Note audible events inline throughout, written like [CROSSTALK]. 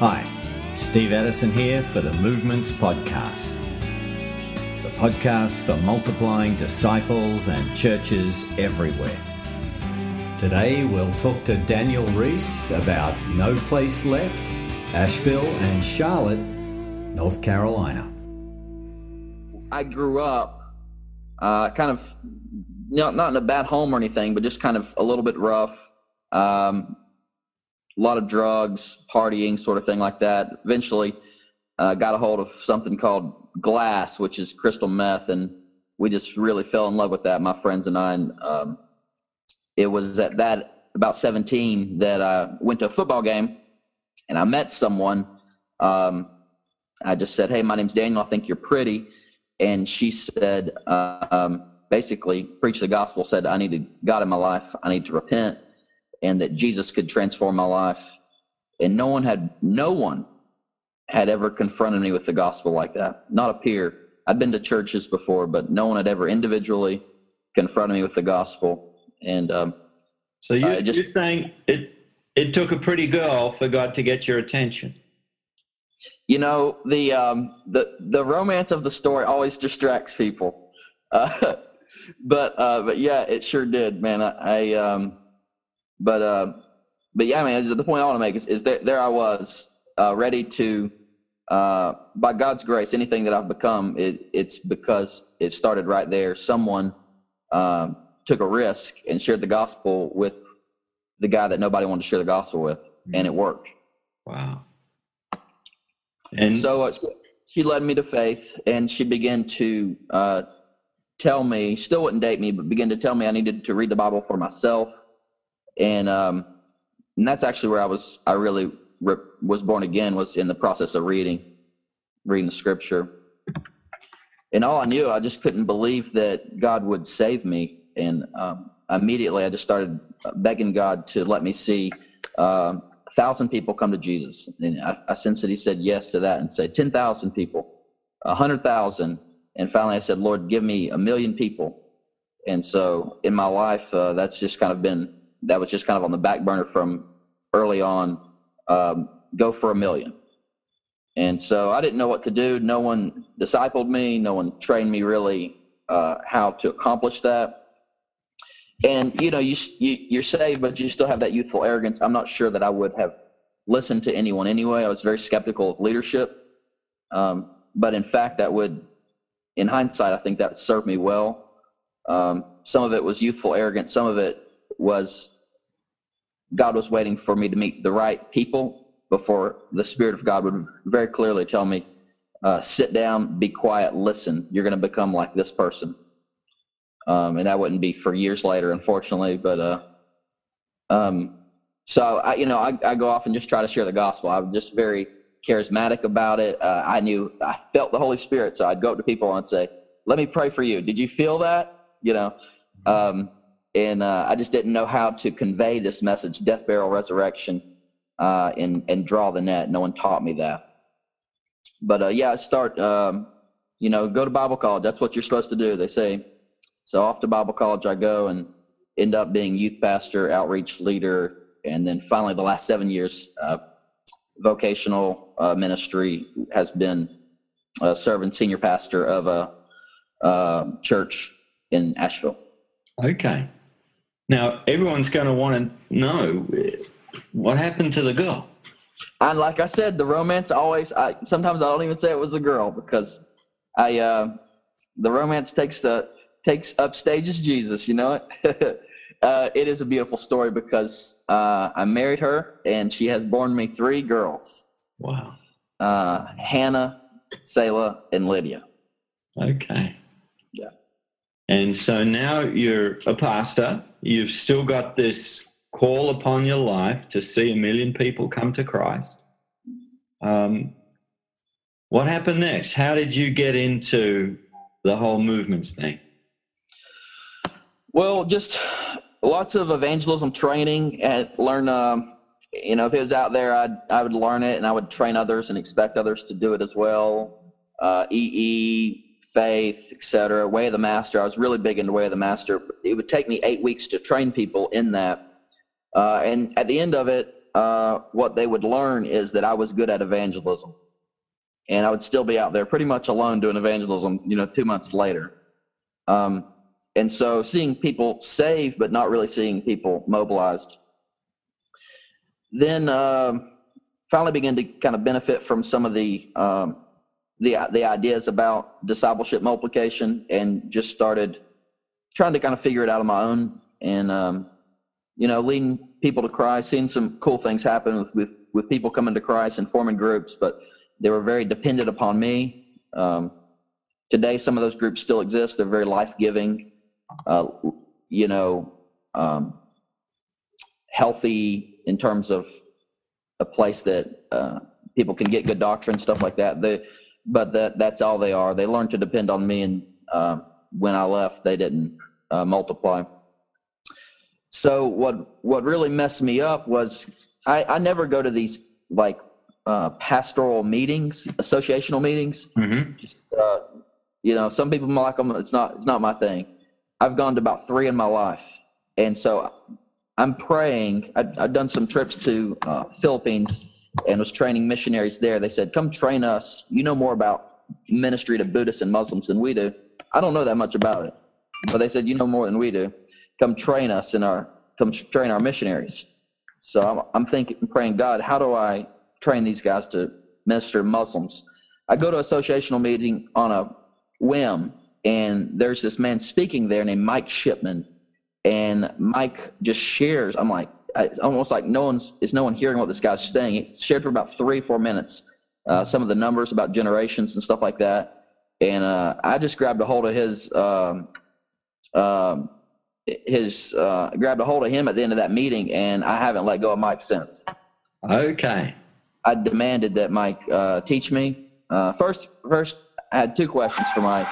Hi, Steve Addison here for the Movements Podcast. The podcast for multiplying disciples and churches everywhere. Today we'll talk to Daniel Reese about No Place Left, Asheville, and Charlotte, North Carolina. I grew up uh, kind of not, not in a bad home or anything, but just kind of a little bit rough. Um, a lot of drugs, partying, sort of thing like that. Eventually, uh, got a hold of something called glass, which is crystal meth, and we just really fell in love with that, my friends and I. And um, it was at that about 17 that I went to a football game, and I met someone. Um, I just said, "Hey, my name's Daniel. I think you're pretty," and she said, um, basically, preached the gospel. Said, "I needed God in my life. I need to repent." And that Jesus could transform my life. And no one had no one had ever confronted me with the gospel like that. Not a peer. I'd been to churches before, but no one had ever individually confronted me with the gospel. And um, so you, uh, just, you're saying it it took a pretty girl for God to get your attention. You know the um, the the romance of the story always distracts people, [LAUGHS] uh, but uh, but yeah, it sure did, man. I, I um, but uh, but yeah, man, the point I want to make is, is that there I was uh, ready to, uh, by God's grace, anything that I've become, it, it's because it started right there. Someone um, took a risk and shared the gospel with the guy that nobody wanted to share the gospel with, and it worked. Wow. And so uh, she led me to faith, and she began to uh, tell me, still wouldn't date me, but began to tell me I needed to read the Bible for myself and um, and that's actually where I was. I really re- was born again. Was in the process of reading, reading the scripture, and all I knew, I just couldn't believe that God would save me. And um, immediately, I just started begging God to let me see uh, a thousand people come to Jesus. And I, I sensed that He said yes to that, and said ten thousand people, a hundred thousand, and finally, I said, Lord, give me a million people. And so, in my life, uh, that's just kind of been that was just kind of on the back burner from early on. Um, go for a million. And so I didn't know what to do. No one discipled me. No one trained me really uh, how to accomplish that. And you know, you, you you're saved, but you still have that youthful arrogance. I'm not sure that I would have listened to anyone anyway. I was very skeptical of leadership. Um, but in fact, that would, in hindsight, I think that served me well. Um, some of it was youthful arrogance. Some of it was God was waiting for me to meet the right people before the Spirit of God would very clearly tell me, uh, sit down, be quiet, listen. You're going to become like this person. Um, and that wouldn't be for years later, unfortunately. But uh, um, so I, you know, I, I, go off and just try to share the gospel. I'm just very charismatic about it. Uh, I knew I felt the Holy Spirit, so I'd go up to people and say, "Let me pray for you. Did you feel that?" You know. Um, and uh, I just didn't know how to convey this message, death, burial, resurrection, uh, and and draw the net. No one taught me that. But uh, yeah, I start. Um, you know, go to Bible college. That's what you're supposed to do. They say. So off to Bible college I go and end up being youth pastor, outreach leader, and then finally the last seven years, uh, vocational uh, ministry has been uh, serving senior pastor of a church in Asheville. Okay. Now, everyone's going to want to know what happened to the girl. And like I said, the romance always. I sometimes I don't even say it was a girl because I uh, the romance takes the takes up stages Jesus. You know it. [LAUGHS] uh, it is a beautiful story because uh, I married her and she has borne me three girls. Wow. Uh, Hannah, Selah, and Lydia. Okay. Yeah. And so now you're a pastor You've still got this call upon your life to see a million people come to Christ. Um, what happened next? How did you get into the whole movements thing? Well, just lots of evangelism training and learn. Um, you know, if it was out there, I'd I would learn it and I would train others and expect others to do it as well. Uh, EE, faith, etc. Way of the Master. I was really big into Way of the Master. It would take me eight weeks to train people in that. Uh, and at the end of it, uh, what they would learn is that I was good at evangelism, and I would still be out there pretty much alone doing evangelism. You know, two months later, um, and so seeing people saved, but not really seeing people mobilized. Then uh, finally began to kind of benefit from some of the um, the the ideas about discipleship multiplication, and just started trying to kind of figure it out on my own, and um, you know, leading people to Christ, seeing some cool things happen with, with, with people coming to Christ and forming groups, but they were very dependent upon me. Um, today, some of those groups still exist. They're very life giving, uh, you know, um, healthy in terms of a place that uh, people can get good doctrine, stuff like that. They, but that that's all they are. They learned to depend on me, and uh, when I left, they didn't uh, multiply. So what what really messed me up was I, I never go to these like uh, pastoral meetings, associational meetings. Mm-hmm. Just, uh, you know, some people like them. It's not it's not my thing. I've gone to about three in my life, and so I'm praying. i have done some trips to uh, Philippines and was training missionaries there. They said, "Come train us. You know more about ministry to Buddhists and Muslims than we do." I don't know that much about it, but they said, "You know more than we do." come train us in our come train our missionaries. So I'm, I'm thinking, praying, God, how do I train these guys to minister Muslims? I go to a associational meeting on a whim, and there's this man speaking there named Mike Shipman, and Mike just shares. I'm like, it's almost like no one's is no one hearing what this guy's saying. He shared for about three, four minutes, uh, some of the numbers about generations and stuff like that, and uh, I just grabbed a hold of his. Um, um, his uh, grabbed a hold of him at the end of that meeting, and I haven't let go of Mike since. Okay. I demanded that Mike uh, teach me. Uh, first, first, I had two questions for Mike: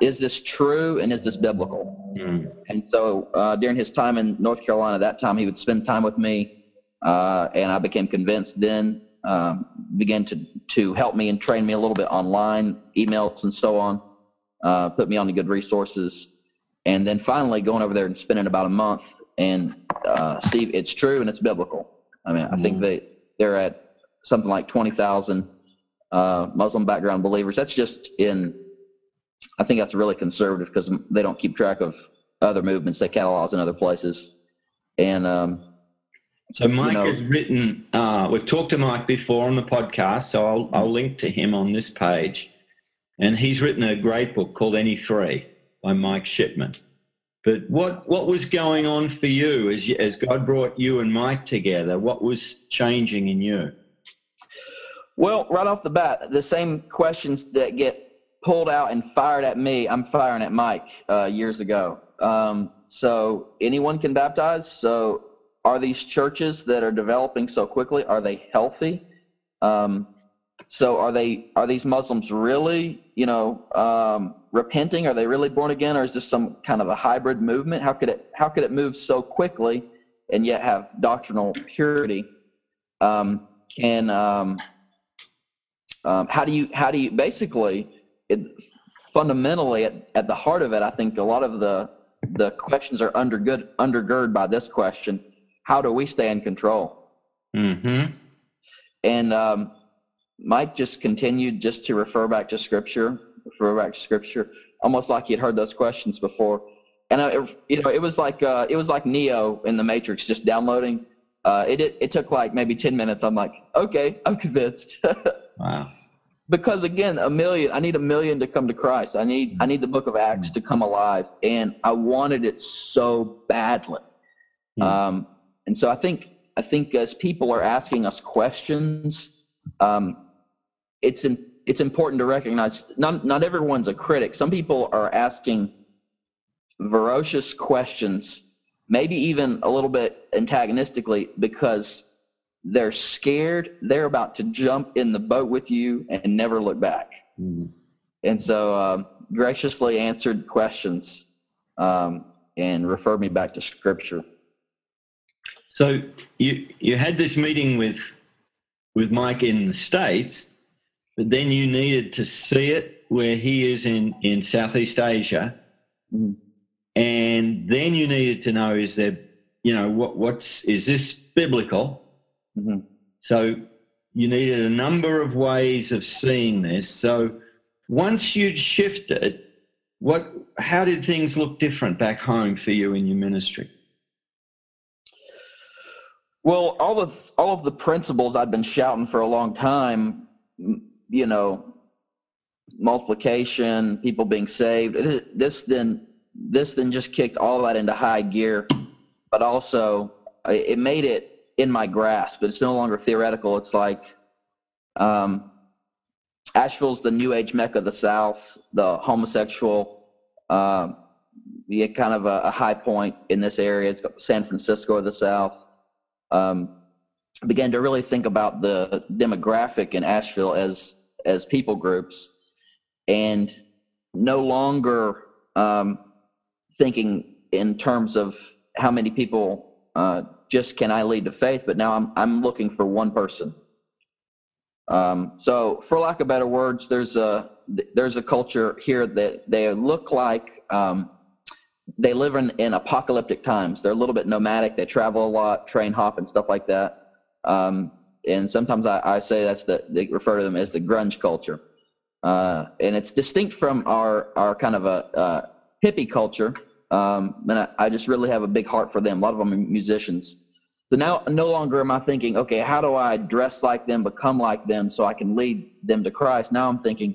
Is this true, and is this biblical? Mm. And so, uh, during his time in North Carolina, that time he would spend time with me, uh, and I became convinced. Then um, began to to help me and train me a little bit online, emails, and so on. Uh, put me on the good resources and then finally going over there and spending about a month. And uh, Steve, it's true and it's biblical. I mean. I think mm-hmm. they they're at something like twenty thousand uh, Muslim background believers. That's just in. I think that's really conservative because they don't keep track of other movements. They catalog in other places, and um, so Mike you know, has written. Uh, we've talked to Mike before on the podcast, so I'll I'll link to him on this page, and he's written a great book called Any Three by Mike Shipman. But what what was going on for you as you, as God brought you and Mike together? What was changing in you? Well, right off the bat, the same questions that get pulled out and fired at me, I'm firing at Mike uh, years ago. Um, so anyone can baptize. So are these churches that are developing so quickly are they healthy? Um, so are they are these Muslims really, you know, um, repenting? Are they really born again, or is this some kind of a hybrid movement? How could it how could it move so quickly and yet have doctrinal purity? Um, can um, um, how do you how do you basically it, fundamentally at, at the heart of it? I think a lot of the the questions are undergird undergird by this question: How do we stay in control? Mm-hmm. And um, Mike just continued just to refer back to scripture, refer back to scripture, almost like he'd heard those questions before. And uh, it, you know, it was like uh, it was like Neo in the Matrix, just downloading. Uh, it, it it took like maybe ten minutes. I'm like, okay, I'm convinced. [LAUGHS] wow. Because again, a million. I need a million to come to Christ. I need I need the Book of Acts to come alive, and I wanted it so badly. Um, and so I think I think as people are asking us questions, um, it's in, it's important to recognize not not everyone's a critic. Some people are asking ferocious questions, maybe even a little bit antagonistically, because they're scared. They're about to jump in the boat with you and never look back. Mm-hmm. And so, um, graciously answered questions um, and referred me back to Scripture. So you you had this meeting with with Mike in the States, but then you needed to see it where he is in, in Southeast Asia. Mm. And then you needed to know is there, you know, what, what's, is this biblical? Mm-hmm. So you needed a number of ways of seeing this. So once you'd shifted, what how did things look different back home for you in your ministry? Well, all of all of the principles I'd been shouting for a long time, you know, multiplication, people being saved. This then this then just kicked all that into high gear, but also it made it in my grasp. But it's no longer theoretical. It's like um, Asheville's the new age mecca of the South, the homosexual, uh, yeah, kind of a, a, high point in this area. It's got San Francisco of the South. Um, began to really think about the demographic in Asheville as as people groups, and no longer um, thinking in terms of how many people uh, just can I lead to faith, but now I'm I'm looking for one person. Um, so, for lack of better words, there's a there's a culture here that they look like um, they live in, in apocalyptic times. They're a little bit nomadic. They travel a lot, train hop, and stuff like that. Um, and sometimes I, I, say that's the they refer to them as the grunge culture, uh, and it's distinct from our our kind of a hippie culture. Um, and I, I, just really have a big heart for them. A lot of them are musicians. So now no longer am I thinking, okay, how do I dress like them, become like them, so I can lead them to Christ? Now I'm thinking,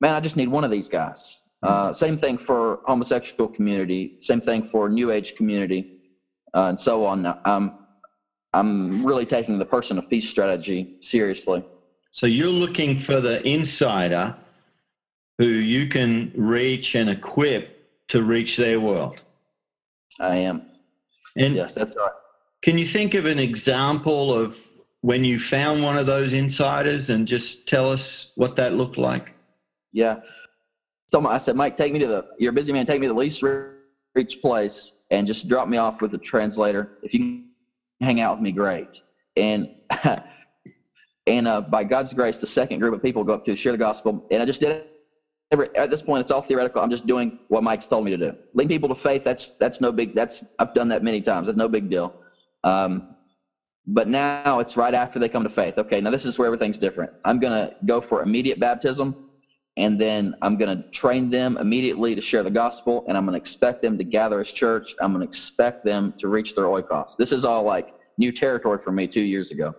man, I just need one of these guys. Uh, same thing for homosexual community. Same thing for New Age community, uh, and so on. Um, I'm really taking the person of peace strategy seriously. So you're looking for the insider who you can reach and equip to reach their world. I am. And yes, that's right. Can you think of an example of when you found one of those insiders and just tell us what that looked like? Yeah. So I said, Mike, take me to the, you're a busy man, take me to the least reached place and just drop me off with a translator. If you hang out with me, great. And, [LAUGHS] and uh, by God's grace, the second group of people go up to share the gospel. And I just did it. Every, at this point, it's all theoretical. I'm just doing what Mike's told me to do. Lead people to faith. That's that's no big. That's I've done that many times. That's no big deal. Um, but now it's right after they come to faith. Okay, now this is where everything's different. I'm going to go for immediate baptism, and then I'm going to train them immediately to share the gospel, and I'm going to expect them to gather as church. I'm going to expect them to reach their oikos. This is all like new territory for me two years ago,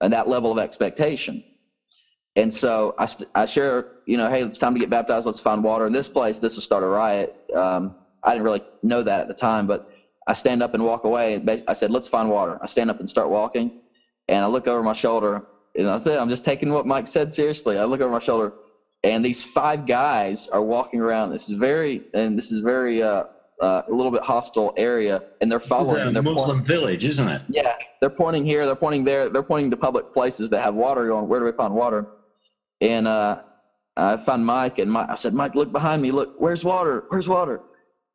and that level of expectation. And so I, I share, you know, hey, it's time to get baptized. Let's find water in this place. This will start a riot. Um, I didn't really know that at the time, but I stand up and walk away. I said, let's find water. I stand up and start walking, and I look over my shoulder, and I said, I'm just taking what Mike said seriously. I look over my shoulder, and these five guys are walking around. This is very, and this is very, uh, uh, a little bit hostile area, and they're following. It's a Muslim pointing, village, isn't it? Yeah, they're pointing here, they're pointing there, they're pointing to public places that have water. Going, where do we find water? And uh, I found Mike, and Mike, I said, Mike, look behind me. Look, where's water? Where's water?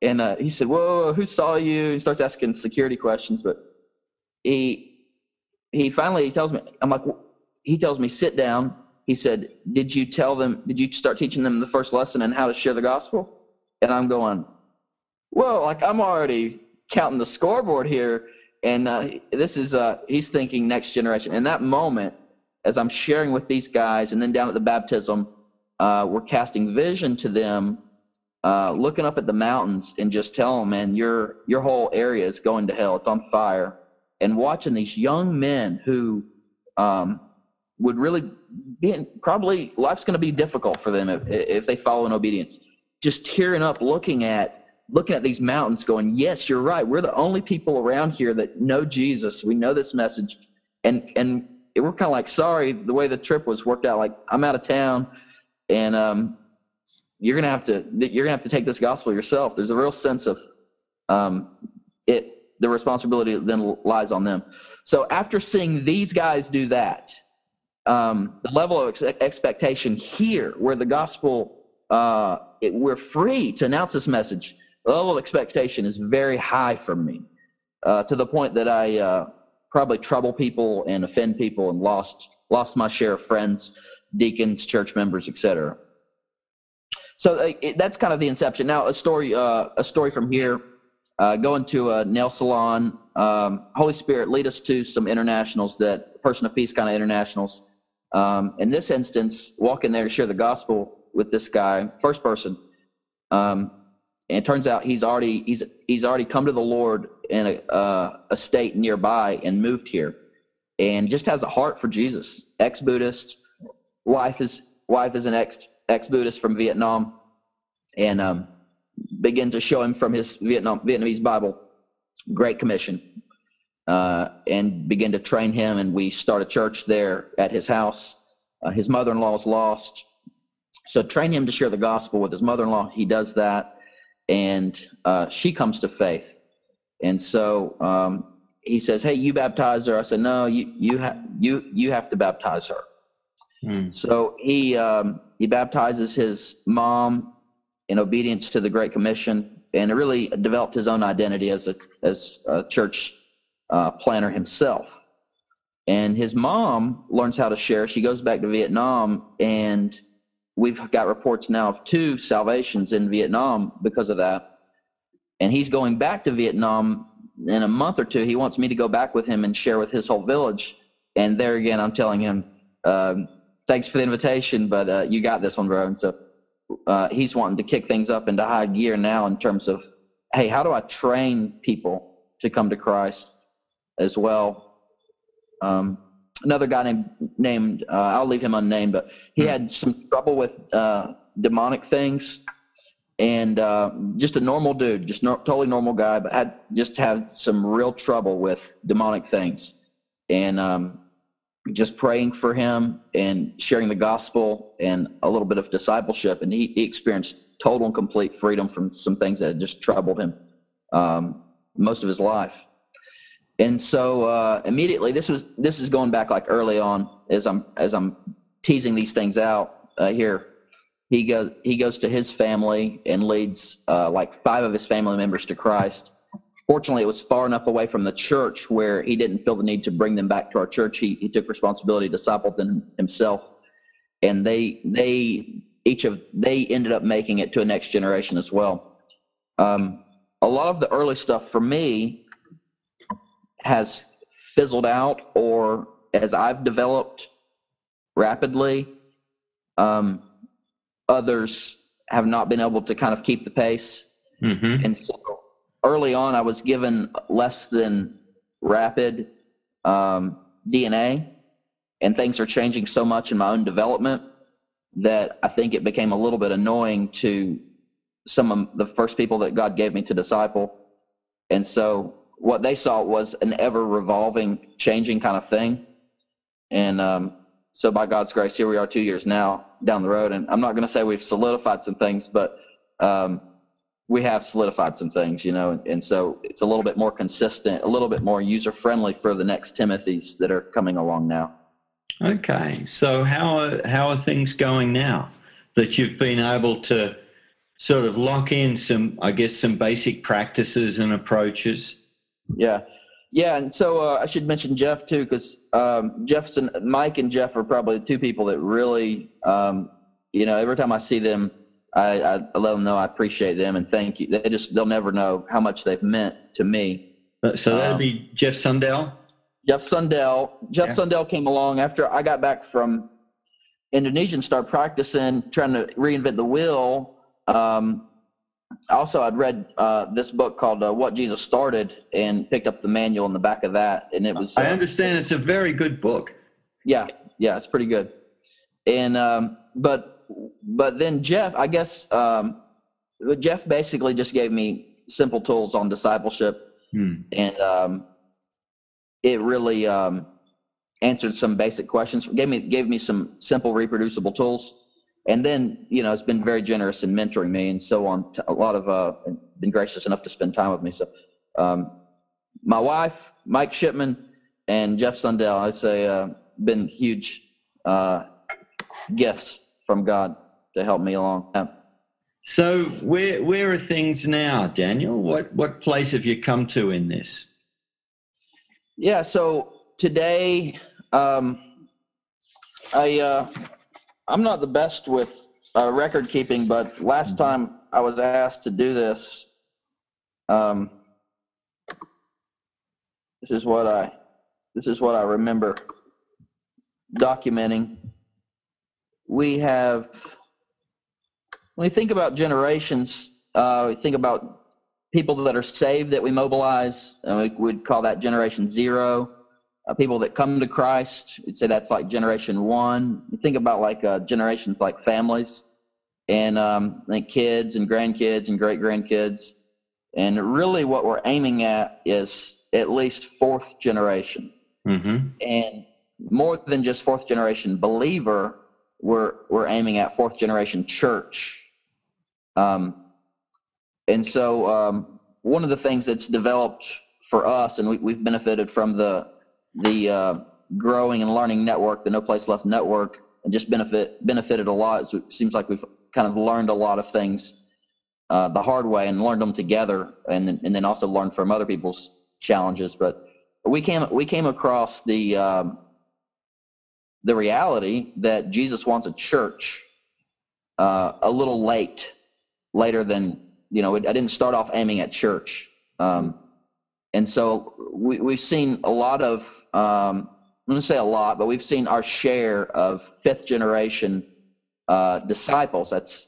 And uh, he said, "Whoa, who saw you?" He starts asking security questions, but he he finally he tells me, "I'm like," he tells me, "Sit down." He said, "Did you tell them? Did you start teaching them the first lesson and how to share the gospel?" And I'm going, "Whoa!" Like I'm already counting the scoreboard here, and uh, this is uh, he's thinking next generation. In that moment, as I'm sharing with these guys, and then down at the baptism, uh, we're casting vision to them uh, looking up at the mountains and just telling them, man, your your whole area is going to hell. It's on fire. And watching these young men who um, would really be in, probably life's going to be difficult for them if, if they follow in obedience. Just tearing up, looking at looking at these mountains, going, yes, you're right. We're the only people around here that know Jesus. We know this message, and and we're kind of like sorry the way the trip was worked out. Like I'm out of town, and um, you're gonna have to you're gonna have to take this gospel yourself. There's a real sense of um, it. The responsibility then lies on them. So after seeing these guys do that, um, the level of ex- expectation here, where the gospel uh, it, we're free to announce this message, the level of expectation is very high for me, uh, to the point that I uh, probably trouble people and offend people and lost lost my share of friends, deacons, church members, etc. So it, that's kind of the inception. Now a story, uh, a story from here. Uh, going to a nail salon. Um, Holy Spirit lead us to some internationals that person of peace kind of internationals. Um, in this instance, walking there to share the gospel with this guy, first person, um, and it turns out he's already he's he's already come to the Lord in a, uh, a state nearby and moved here, and just has a heart for Jesus. Ex Buddhist, wife is wife is an ex ex Buddhist from Vietnam, and um, begin to show him from his Vietnam Vietnamese Bible, Great Commission, uh, and begin to train him. And we start a church there at his house. Uh, his mother-in-law is lost, so train him to share the gospel with his mother-in-law. He does that, and uh, she comes to faith. And so um, he says, "Hey, you baptize her." I said, "No, you you have you you have to baptize her." Hmm. So he um, he baptizes his mom in obedience to the Great Commission, and really developed his own identity as a as a church uh, planter himself. And his mom learns how to share. She goes back to Vietnam, and we've got reports now of two salvations in Vietnam because of that. And he's going back to Vietnam in a month or two. He wants me to go back with him and share with his whole village. And there again, I'm telling him, uh, thanks for the invitation, but uh, you got this one, bro. And so uh, he's wanting to kick things up into high gear now in terms of, hey, how do I train people to come to Christ as well? Um, another guy named named uh, I'll leave him unnamed, but he hmm. had some trouble with uh, demonic things, and uh, just a normal dude, just no, totally normal guy, but had just had some real trouble with demonic things, and um, just praying for him and sharing the gospel and a little bit of discipleship. And he, he experienced total and complete freedom from some things that just troubled him um, most of his life. And so uh, immediately, this was this is going back like early on as I'm as I'm teasing these things out uh, here. He goes he goes to his family and leads uh, like five of his family members to Christ fortunately, it was far enough away from the church where he didn't feel the need to bring them back to our church. He, he took responsibility, discipled them himself, and they they each of they ended up making it to a next generation as well. Um, a lot of the early stuff for me has fizzled out, or as I've developed rapidly, um, others have not been able to kind of keep the pace. Mm-hmm. And so early on, I was given less than rapid um, DNA, and things are changing so much in my own development that I think it became a little bit annoying to some of the first people that God gave me to disciple. And so what they saw was an ever revolving, changing kind of thing. And um, so by God's grace, here we are two years now down the road. And I'm not going to say we've solidified some things, but um, we have solidified some things, you know, and so it's a little bit more consistent, a little bit more user friendly for the next Timothy's that are coming along now. Okay, so how are how are things going now that you've been able to sort of lock in some, I guess, some basic practices and approaches? Yeah, yeah, and so uh, I should mention Jeff too, because um, Jefferson, Mike, and Jeff are probably the two people that really, um, you know, every time I see them I, I, let them know I appreciate them and thank you. They just they'll never know how much they've meant to me. Uh, so that'd um, be Jeff Sundell. Jeff Sundell. Jeff yeah. Sundell came along after I got back from Indonesia and started practicing, trying to reinvent the wheel. Um, also, I'd read uh, this book called uh, "What Jesus Started" and picked up the manual in the back of that, and it was. I uh, understand it's a very good book. Yeah, yeah, it's pretty good. And um, but but then Jeff, I guess um, Jeff basically just gave me simple tools on discipleship, hmm. and um, it really um, answered some basic questions. gave me gave me some simple reproducible tools, and then you know it's been very generous in mentoring me and so on. A lot of uh, been gracious enough to spend time with me. So um, my wife, Mike Shipman, and Jeff Sundell, I say, uh, been huge uh, gifts from God to help me along. So where where are things now, Daniel? What what place have you come to in this? Yeah, so today um, I uh, I'm not the best with uh, record keeping, but last mm-hmm. time I was asked to do this, um, this is what I this is what I remember. documenting, we have, when we think about generations, uh, we think about people that are saved that we mobilize, and we would call that generation zero. Uh, people that come to Christ, we'd say that's like generation one. You think about like uh, generations like families and um, like kids and grandkids and great grandkids. And really, what we're aiming at is at least fourth generation. Mm-hmm. And more than just fourth generation believer, we're, we're aiming at fourth generation church. Um, and so, um, one of the things that's developed for us, and we, we've benefited from the, the uh, growing and learning network, the No Place Left network, and just benefit benefited a lot. So it seems like we've kind of learned a lot of things uh, the hard way and learned them together, and and then also learned from other people's challenges. But we came we came across the um, the reality that Jesus wants a church uh, a little late, later than you know. I didn't start off aiming at church, um, and so we we've seen a lot of. Um, I'm going to say a lot, but we've seen our share of fifth generation uh, disciples. That's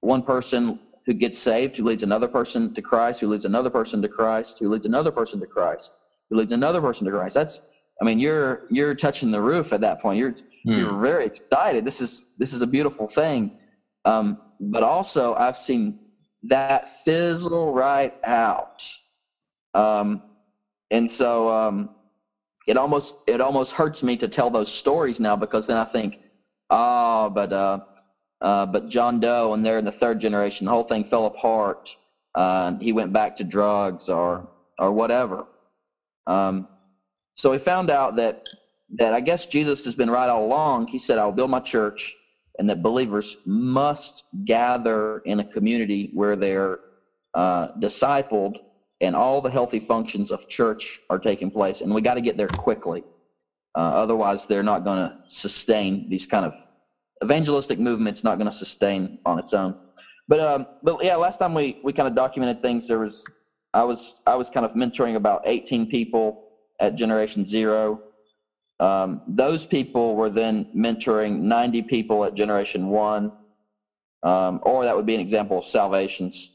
one person who gets saved, who leads another person to Christ, who leads another person to Christ, who leads another person to Christ, who leads another person to Christ. That's, I mean, you're you're touching the roof at that point. You're hmm. you're very excited. This is this is a beautiful thing. Um, but also, I've seen that fizzle right out. Um, and so um, it almost it almost hurts me to tell those stories now because then I think, oh, but uh, uh, but John Doe, and they're in the third generation, the whole thing fell apart. Uh, he went back to drugs or or whatever. Um, so we found out that that I guess Jesus has been right all along. He said, "I will build my church," and that believers must gather in a community where they're uh, discipled and all the healthy functions of church are taking place. And we got to get there quickly. Uh, otherwise, they're not going to sustain these kind of evangelistic movement's not going to sustain on its own. But um, but yeah, last time we we kind of documented things. There was I was I was kind of mentoring about 18 people at Generation Zero. Um, those people were then mentoring 90 people at Generation One, um, or that would be an example of salvations.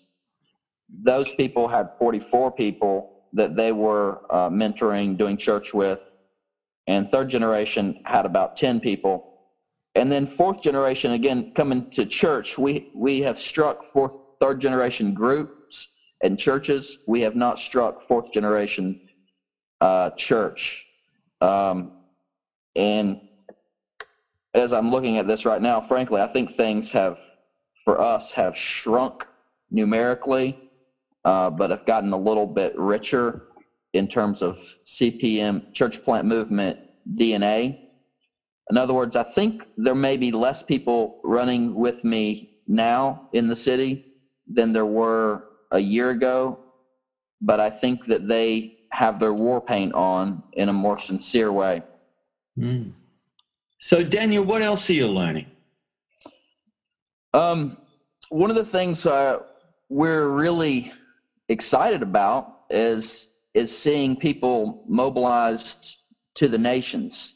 Those people had 44 people that they were uh, mentoring, doing church with, and third generation had about 10 people and then fourth generation again coming to church we we have struck fourth third generation groups and churches we have not struck fourth generation uh, church. Um, and as i'm looking at this right now frankly i think things have for us have shrunk numerically uh, but have gotten a little bit richer in terms of cpm church plant movement dna in other words, I think there may be less people running with me now in the city than there were a year ago, but I think that they have their war paint on in a more sincere way. Mm. So, Daniel, what else are you learning? Um, one of the things uh, we're really excited about is is seeing people mobilized to the nations.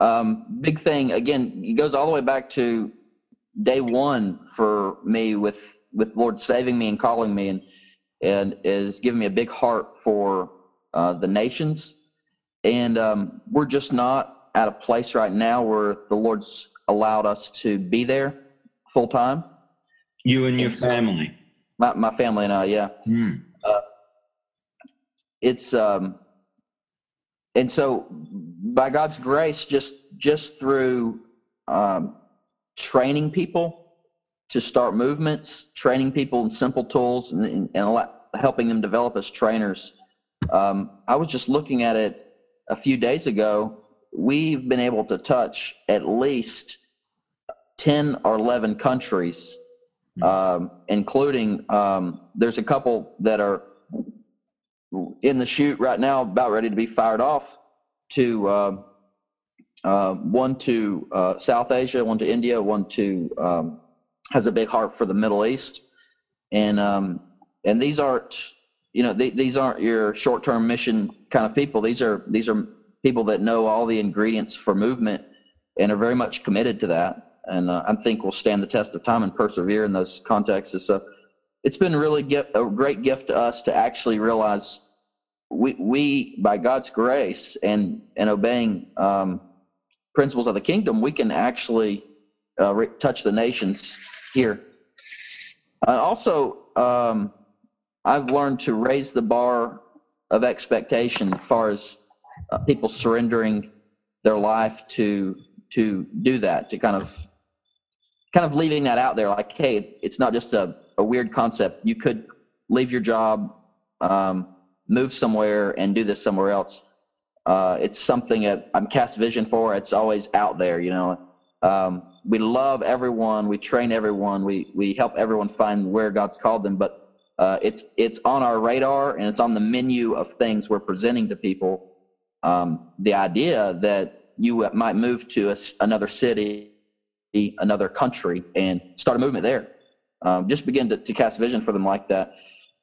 Um, big thing again. It goes all the way back to day one for me with with Lord saving me and calling me, and and is giving me a big heart for uh, the nations. And um, we're just not at a place right now where the Lord's allowed us to be there full time. You and your and family. My my family and I, yeah. Mm. Uh, it's um, and so by God's grace, just just through um, training people to start movements, training people in simple tools, and, and, and helping them develop as trainers. Um, I was just looking at it a few days ago. We've been able to touch at least ten or eleven countries, um, including um, there's a couple that are in the chute right now, about ready to be fired off to uh, uh, one to uh, South Asia, one to India, one to um, has a big heart for the Middle East, and um, and these aren't you know these aren't your short term mission kind of people. These are these are people that know all the ingredients for movement and are very much committed to that. And uh, I think will stand the test of time and persevere in those contexts. So it's been really get, a great gift to us to actually realize we, we by God's grace and, and obeying um, principles of the kingdom, we can actually uh, re- touch the nations here. Uh, also, um, I've learned to raise the bar of expectation as far as uh, people surrendering their life to to do that, to kind of kind of leaving that out there, like, hey, it's not just a, a weird concept. You could leave your job, um, move somewhere, and do this somewhere else. Uh, it's something that I'm cast vision for. It's always out there, you know. Um, we love everyone. We train everyone. We we help everyone find where God's called them. But uh, it's it's on our radar and it's on the menu of things we're presenting to people. Um, the idea that you might move to a, another city, another country, and start a movement there. Um, just begin to, to cast vision for them like that.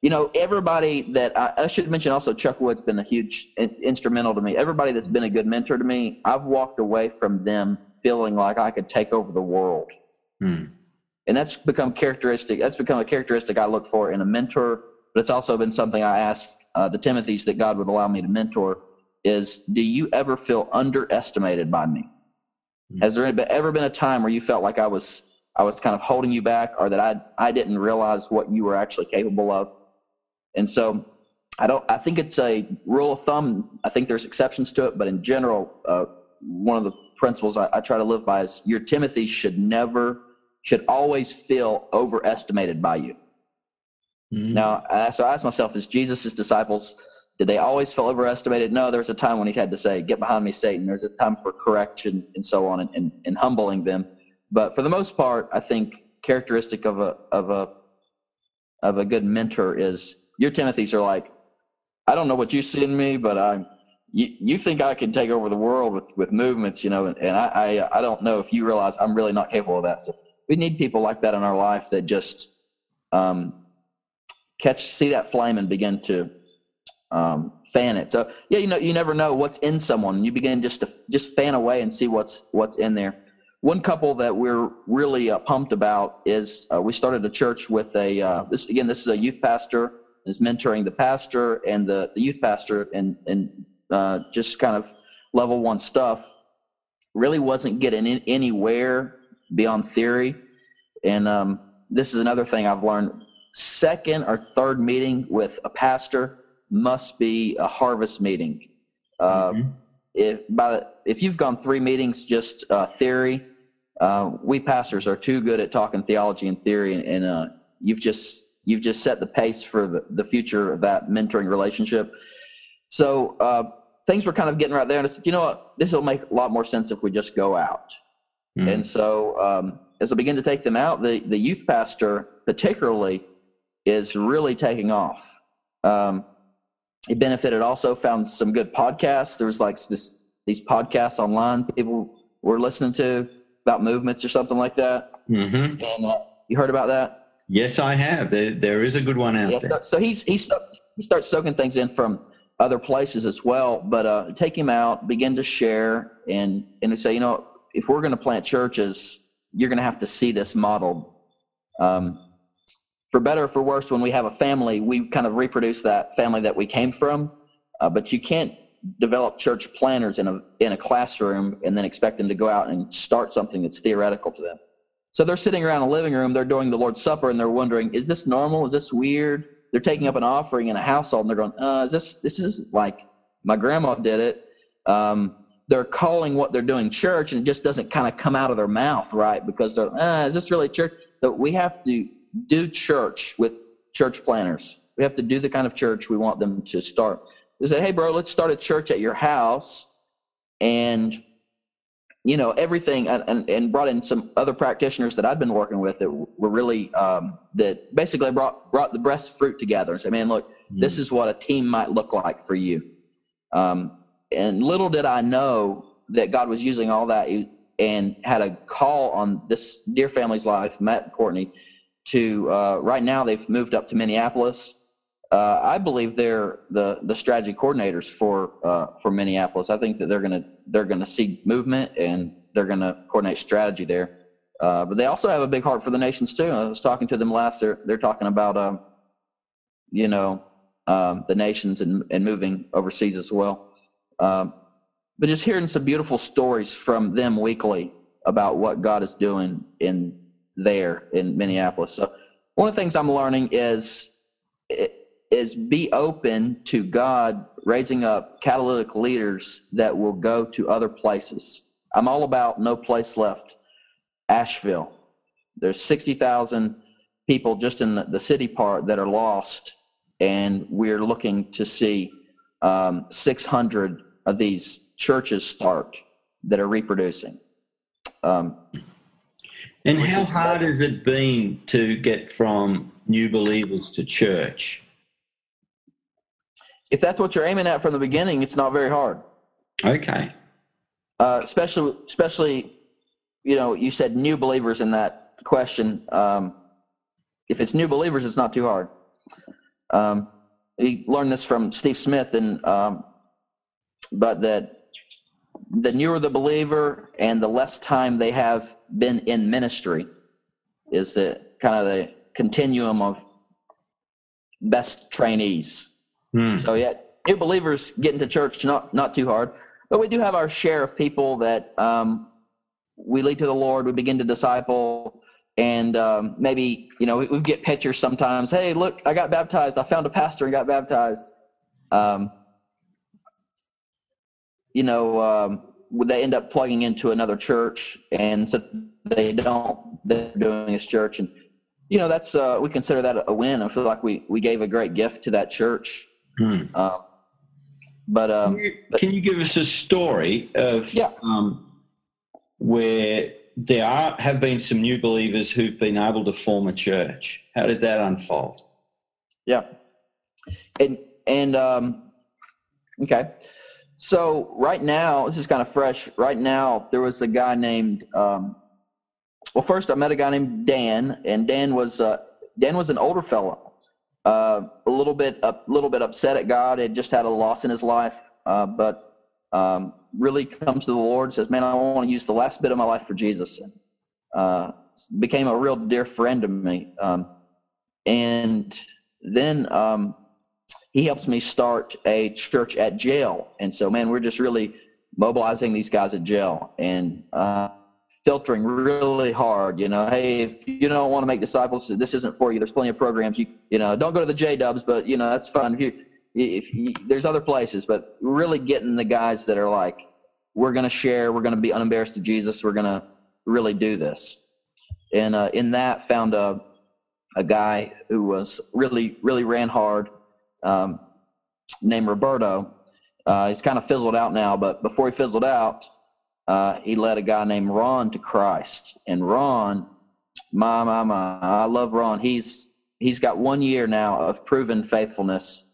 You know, everybody that I, I should mention also, Chuck Wood's been a huge in, instrumental to me. Everybody that's been a good mentor to me, I've walked away from them feeling like I could take over the world. Hmm. And that's become characteristic. That's become a characteristic I look for in a mentor. But it's also been something I asked uh, the Timothys that God would allow me to mentor. Is do you ever feel underestimated by me? Hmm. Has there ever been a time where you felt like I was I was kind of holding you back, or that I I didn't realize what you were actually capable of? And so I don't. I think it's a rule of thumb. I think there's exceptions to it, but in general, uh, one of the principles I, I try to live by is your Timothy should never, should always feel overestimated by you. Mm-hmm. Now, so I ask myself, is Jesus' disciples, did they always feel overestimated? No, there was a time when he had to say, get behind me, Satan. There's a time for correction and so on and, and, and humbling them. But for the most part, I think characteristic of a, of a, of a good mentor is your Timothy's are like, I don't know what you see in me, but I'm, you, you think I can take over the world with, with movements, you know, and, and I, I, I don't know if you realize I'm really not capable of that. So we need people like that in our life that just um, catch, see that flame and begin to um, fan it. So yeah, you know, you never know what's in someone. You begin just to just fan away and see what's what's in there. One couple that we're really uh, pumped about is uh, we started a church with a uh, this again. This is a youth pastor is mentoring the pastor and the, the youth pastor and and uh, just kind of level one stuff, really wasn't getting in anywhere beyond theory. And um, this is another thing I've learned. Second or third meeting with a pastor must be a harvest meeting. Uh, mm-hmm. If by the, if you've gone three meetings just uh, theory, uh, we pastors are too good at talking theology and theory, and, and uh, you've just you've just set the pace for the, the future of that mentoring relationship. So uh, things were kind of getting right there, and I said, you know what, this will make a lot more sense if we just go out. Mm-hmm. And so um, as I begin to take them out, the the youth pastor particularly is really taking off. Um, it benefited also found some good podcasts. There was like this these podcasts online people were listening to about movements or something like that. Mm-hmm. And uh, you heard about that? Yes, I have. There, there is a good one out yeah, there. So, so he's he's he starts soaking things in from other places as well. But uh, take him out, begin to share, and and say, you know, if we're going to plant churches, you're going to have to see this modeled. Um, for better or for worse, when we have a family, we kind of reproduce that family that we came from. Uh, but you can't develop church planters in a in a classroom and then expect them to go out and start something that's theoretical to them. So they're sitting around a living room, they're doing the Lord's Supper, and they're wondering, is this normal? Is this weird? they're taking up an offering in a household and they're going, uh, is this this is like my grandma did it. Um, they're calling what they're doing church, and it just doesn't kind of come out of their mouth right because they're, uh, is this really church? But we have to do church with church planters. We have to do the kind of church we want them to start. They say, hey, bro, let's start a church at your house, and you know everything and, and brought in some other practitioners that I'd been working with that were really um, that basically brought brought the best fruit together and said, man, look, mm-hmm. this is what a team might look like for you. Um, and little did I know that God was using all that and had a call on this dear family's life, Matt Courtney, to uh, right now they've moved up to Minneapolis. Uh, I believe they're the the strategy coordinators for uh, for Minneapolis. I think that they're gonna they're gonna see movement and they're to coordinate strategy there. Uh, but they also have a big heart for the nations too. I was talking to them last. They're they're talking about um, you know um, the nations and and moving overseas as well. Um, but just hearing some beautiful stories from them weekly about what God is doing in there in Minneapolis. So one of the things I'm learning is is be open to God raising up catalytic leaders that will go to other places. I'm all about no place left. Asheville. There's 60,000 people just in the, city part that are lost, and we're looking to see um, 600 of these churches start that are reproducing. Um, and how hard has it been to get from new believers to church? If that's what you're aiming at from the beginning, it's not very hard. Okay. Uh, especially, especially, you know, you said new believers in that question. Um, if it's new believers, it's not too hard. Um, we learned this from Steve Smith, and um, but that the newer the believer and the less time they have been in ministry is the kind of the continuum of best trainees. Hmm. So yeah, new believers get into church not not too hard, but we do have our share of people that um, we lead to the Lord. We begin to disciple, and um, maybe you know we, we, get pictures sometimes. Hey, look, I got baptized. I found a pastor and got baptized. Um, you know, um, they end up plugging into another church, and so they don't. They're doing this church, and you know that's uh, we consider that a win. I feel like we we gave a great gift to that church. Hmm. Uh, but, um, can, you, but, can you give us a story of yeah. um, where there are have been some new believers who've been able to form a church? How did that unfold? Yeah, and and um, okay. So right now, this is kind of fresh. Right now, there was a guy named. Um, well, first I met a guy named Dan, and Dan was uh, Dan was an older fellow, uh, a little bit a little bit upset at God. Had just had a loss in his life, uh, but um, really comes to the Lord. Says, "Man, I want to use the last bit of my life for Jesus." Uh, became a real dear friend to me. Um, and then um, he helps me start a church at jail. And so, man, we're just really mobilizing these guys at jail and uh, filtering really hard. You know, hey, if you don't want to make disciples, this isn't for you. There's plenty of programs. You you know, don't go to the J Dubs, but you know that's fun. If you if you, there's other places, but really getting the guys that are like, we're going to share, we're going to be unembarrassed to Jesus, we're going to really do this. And uh, in that, found a a guy who was really really ran hard um, named Roberto. Uh, he's kind of fizzled out now, but before he fizzled out, uh, he led a guy named Ron to Christ. And Ron, my my my, I love Ron. He's he's got one year now of proven faithfulness.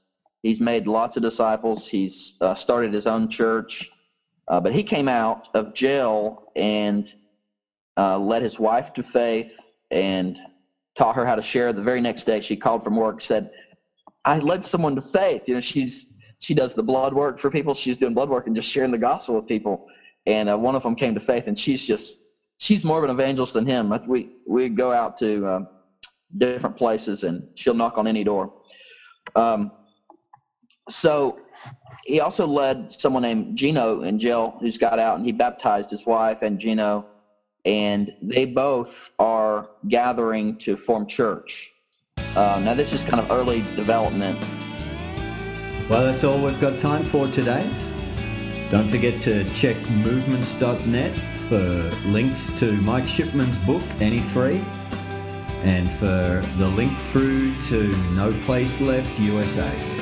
He's made lots of disciples. He's uh, started his own church, uh, but he came out of jail and uh, led his wife to faith and taught her how to share. The very next day, she called from work, said, I led someone to faith. You know, she's she does the blood work for people. She's doing blood work and just sharing the gospel with people. And uh, one of them came to faith, and she's just she's more of an evangelist than him. We we go out to uh, different places, and she'll knock on any door. Um, so he also led someone named Gino in jail who's got out, and he baptized his wife and Gino, and they both are gathering to form church. Uh, now, this is kind of early development. Well, that's all we've got time for today. Don't forget to check movements.net for links to Mike Shipman's book, Any Three, and for the link through to No Place Left USA.